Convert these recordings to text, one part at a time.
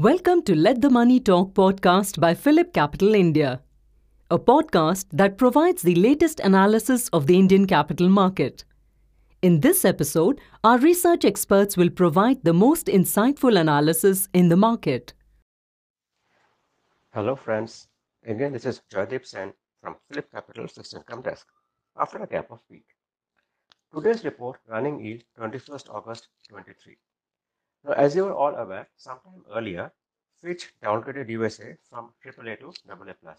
Welcome to Let the Money Talk podcast by PhillipCapital India, a podcast that provides the latest analysis of the Indian capital market. In this episode, our research experts will provide the most insightful analysis in the market. Hello, friends. Again, this is Joydeep Sen from PhillipCapital Fixed Income Desk after a gap of week. Today's report running yield 21st August 23. Now, as you are all aware, sometime earlier, Fitch downgraded USA from AAA to AA+.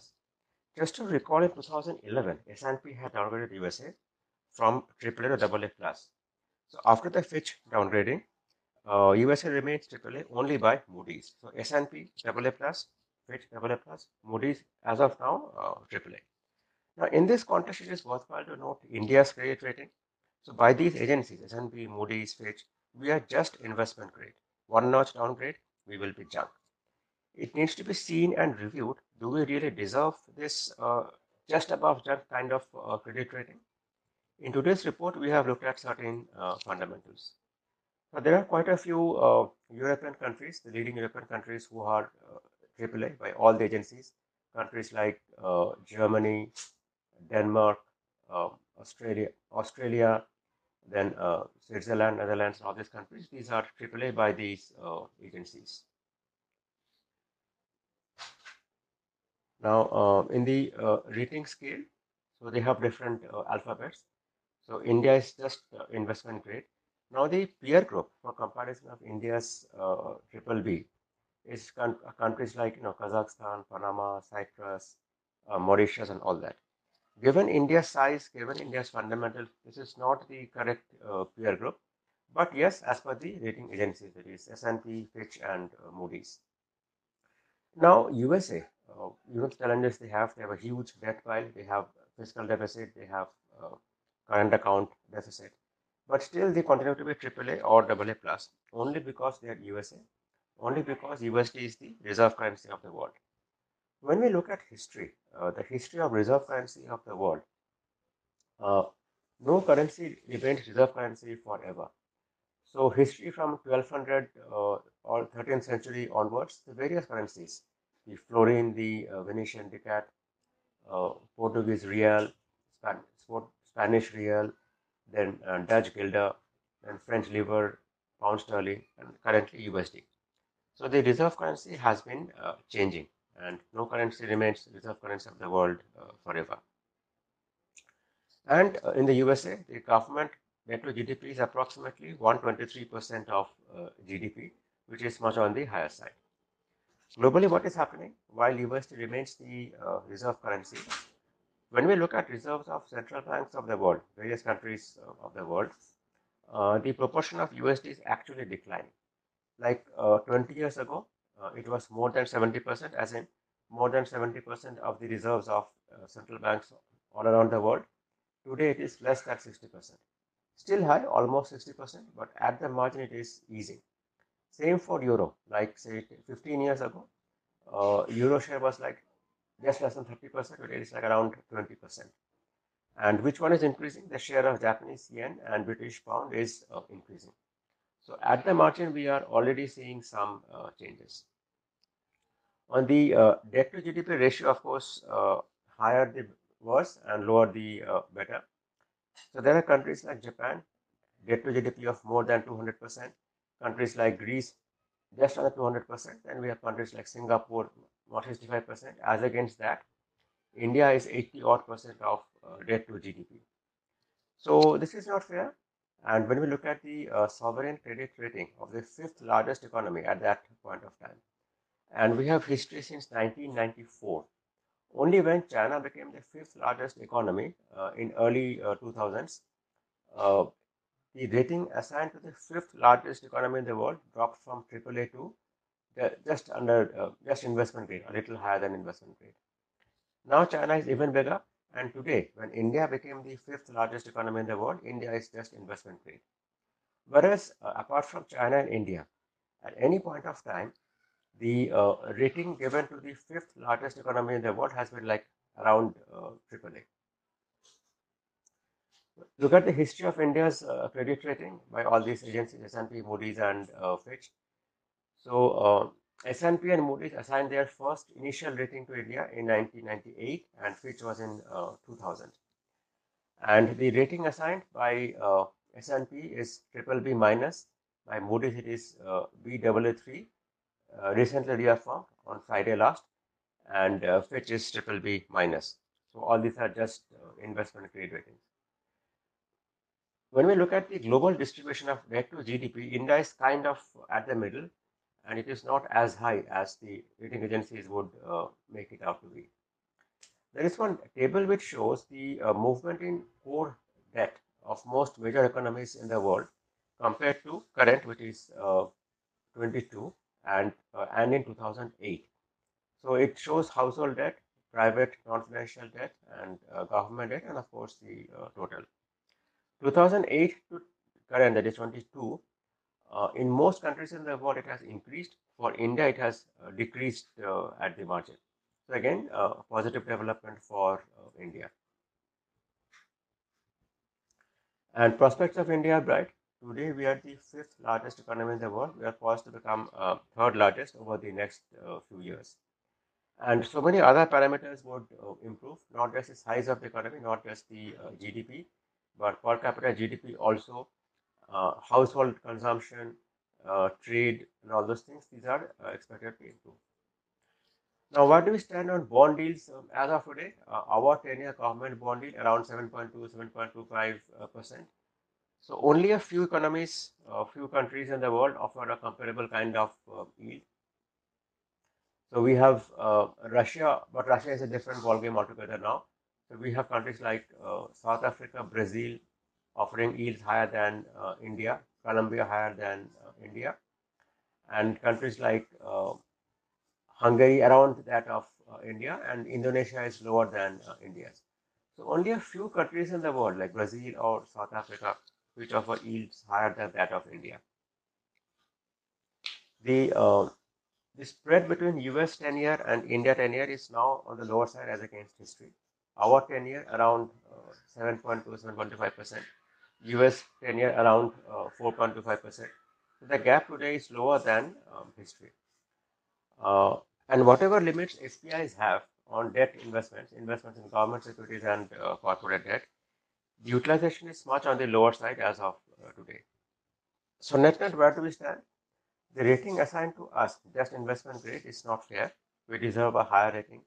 Just to recall, in 2011, S&P had downgraded USA from AAA to AA+. So after the Fitch downgrading, uh, USA remains AAA only by Moody's. So S&P AA+, Fitch AA+, Moody's as of now uh, AAA. Now, in this context, it is worthwhile to note India's credit rating. So by these agencies, S&P, Moody's, Fitch, we are just investment grade. One notch downgrade, we will be junk. It needs to be seen and reviewed. Do we really deserve this uh, just above junk kind of uh, credit rating? In today's report, we have looked at certain uh, fundamentals. Now, there are quite a few uh, European countries, the leading European countries who are AAA uh, by all the agencies, countries like uh, Germany, Denmark, Australia, Australia, then uh, Switzerland, Netherlands, all these countries, these are AAA by these uh, agencies. Now, uh, in the uh, rating scale, so they have different uh, alphabets. So India is just uh, investment grade. Now the peer group for comparison of India's triple B is countries like you know Kazakhstan, Panama, Cyprus, Mauritius, and all that given India's size, given India's fundamental, this is not the correct uh, peer group. But yes, as per the rating agencies, that is S&P, Fitch, and uh, Moody's. Now, USA, uh, the challenges they have. They have a huge debt pile. They have fiscal deficit. They have uh, current account deficit. But still, they continue to be AAA or AA plus only because they are USA. Only because USD is the reserve currency of the world. When we look at history, uh, the history of reserve currency of the world, uh, no currency remains reserve currency forever. So history from 1200 uh, or 13th century onwards, the various currencies, the florin, the uh, Venetian ducat, uh, Portuguese real, Span Spanish real, then uh, Dutch guilder, then French livre, pound sterling, and currently USD. So the reserve currency has been changing and no currency remains reserve currency of the world uh, forever. And uh, in the USA, the government debt to GDP is approximately 123% of uh, GDP, which is much on the higher side. Globally, what is happening? While USD remains the uh, reserve currency, when we look at reserves of central banks of the world, various countries uh, of the world, uh, the proportion of USD is actually declining. Like 20 years ago, uh, it was more than 70%, as in more than 70% of the reserves of uh, central banks all around the world. Today it is less than 60%. Still high, almost 60%, but at the margin it is easing. Same for euro, like say 15 years ago, uh, euro share was like just less than 30%, today it is like around 20%. And which one is increasing? The share of Japanese yen and British pound is uh, increasing. So at the margin, we are already seeing some uh, changes. On the uh, debt to GDP ratio, of course, uh, higher the worse and lower the uh, better. So there are countries like Japan, debt to GDP of more than 200%, countries like Greece, just under 200%, and we have countries like Singapore, more 65%. As against that, India is 80 odd percent of uh, debt to GDP. So this is not fair. And when we look at the uh, sovereign credit rating of the fifth largest economy at that point of time, and we have history since 1994, only when China became the fifth largest economy uh, in early uh, 2000s, uh, the rating assigned to the fifth largest economy in the world dropped from AAA to just under uh, just investment grade, a little higher than investment grade. Now China is even bigger and today, when India became the fifth largest economy in the world, India is just investment grade. Whereas, uh, apart from China and India, at any point of time, the uh, rating given to the fifth largest economy in the world has been like around uh, AAA. Look at the history of India's uh, credit rating by all these agencies, S&P, Moody's, and uh, Fitch. So, uh, S&P and Moody's assigned their first initial rating to India in 1998 and Fitch was in uh, 2000. And the rating assigned by uh, S&P is triple B minus. By Moody's it is uh, Baa3, uh, recently reaffirmed on Friday last. And uh, Fitch is triple B minus. So all these are just uh, investment grade ratings. When we look at the global distribution of debt to GDP, India is kind of at the middle and it is not as high as the rating agencies would uh, make it out to be. There is one table which shows the uh, movement in core debt of most major economies in the world compared to current, which is uh, 22 and uh, and in 2008. So it shows household debt, private non-financial debt, and uh, government debt, and of course the uh, total. 2008 to current, that is 22, uh, in most countries in the world, it has increased. For India, it has uh, decreased uh, at the margin. So again, uh, positive development for uh, India. And prospects of India are bright. Today, we are the fifth largest economy in the world. We are poised to become uh, third largest over the next few years. And so many other parameters would improve, not just the size of the economy, not just the GDP, but per capita GDP also uh, household consumption, uh, trade, and all those things, these are uh, expected to improve. Now, where do we stand on bond yields um, as of today? Uh, our 10 year government bond yield around 7.2, 7.25 uh, percent. So, only a few economies, a few countries in the world offer a comparable kind of uh, yield. So, we have Russia, but Russia is a different ballgame altogether now. So, we have countries like South Africa, Brazil, offering yields higher than uh, India, Colombia higher than uh, India, and countries like uh, Hungary around that of India, and Indonesia is lower than India's. So only a few countries in the world, like Brazil or South Africa, which offer yields higher than that of India. The uh, the spread between US 10 year and India 10 year is now on the lower side as against history. Our 10 year around uh, 7.2 7.25 percent US 10 year around 4.25%. Uh, so the gap today is lower than um, history. Uh, and whatever limits FPIs have on debt investments, investments in government securities and uh, corporate debt, the utilization is much on the lower side as of today. So net net, where do we stand? The rating assigned to us, just investment grade, is not fair. We deserve a higher rating.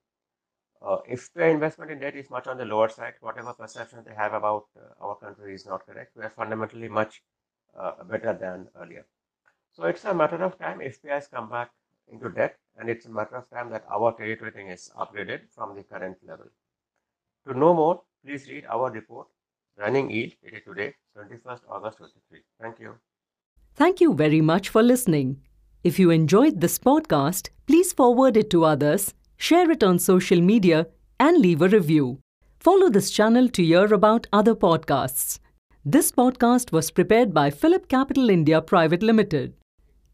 Uh, if the investment in debt is much on the lower side, whatever perception they have about uh, our country is not correct. We are fundamentally much uh, better than earlier. So it's a matter of time FPIs come back into debt, and it's a matter of time that our credit rating is upgraded from the current level. To know more, please read our report, Running Yield, dated today, 21st August 23. Thank you. Thank you very much for listening. If you enjoyed this podcast, please forward it to others share it on social media, and leave a review. Follow this channel to hear about other podcasts. This podcast was prepared by PhillipCapital India Private Limited.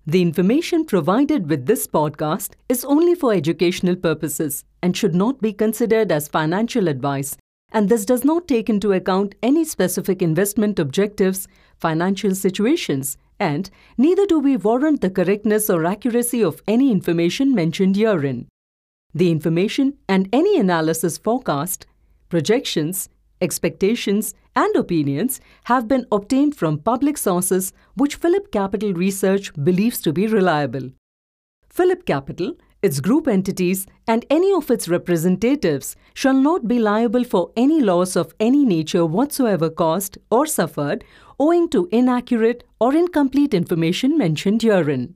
The information provided with this podcast is only for educational purposes and should not be considered as financial advice, and this does not take into account any specific investment objectives, financial situations, and neither do we warrant the correctness or accuracy of any information mentioned herein. The information and any analysis forecast, projections, expectations, and opinions have been obtained from public sources which PhillipCapital Research believes to be reliable. PhillipCapital, its group entities, and any of its representatives shall not be liable for any loss of any nature whatsoever caused or suffered owing to inaccurate or incomplete information mentioned herein.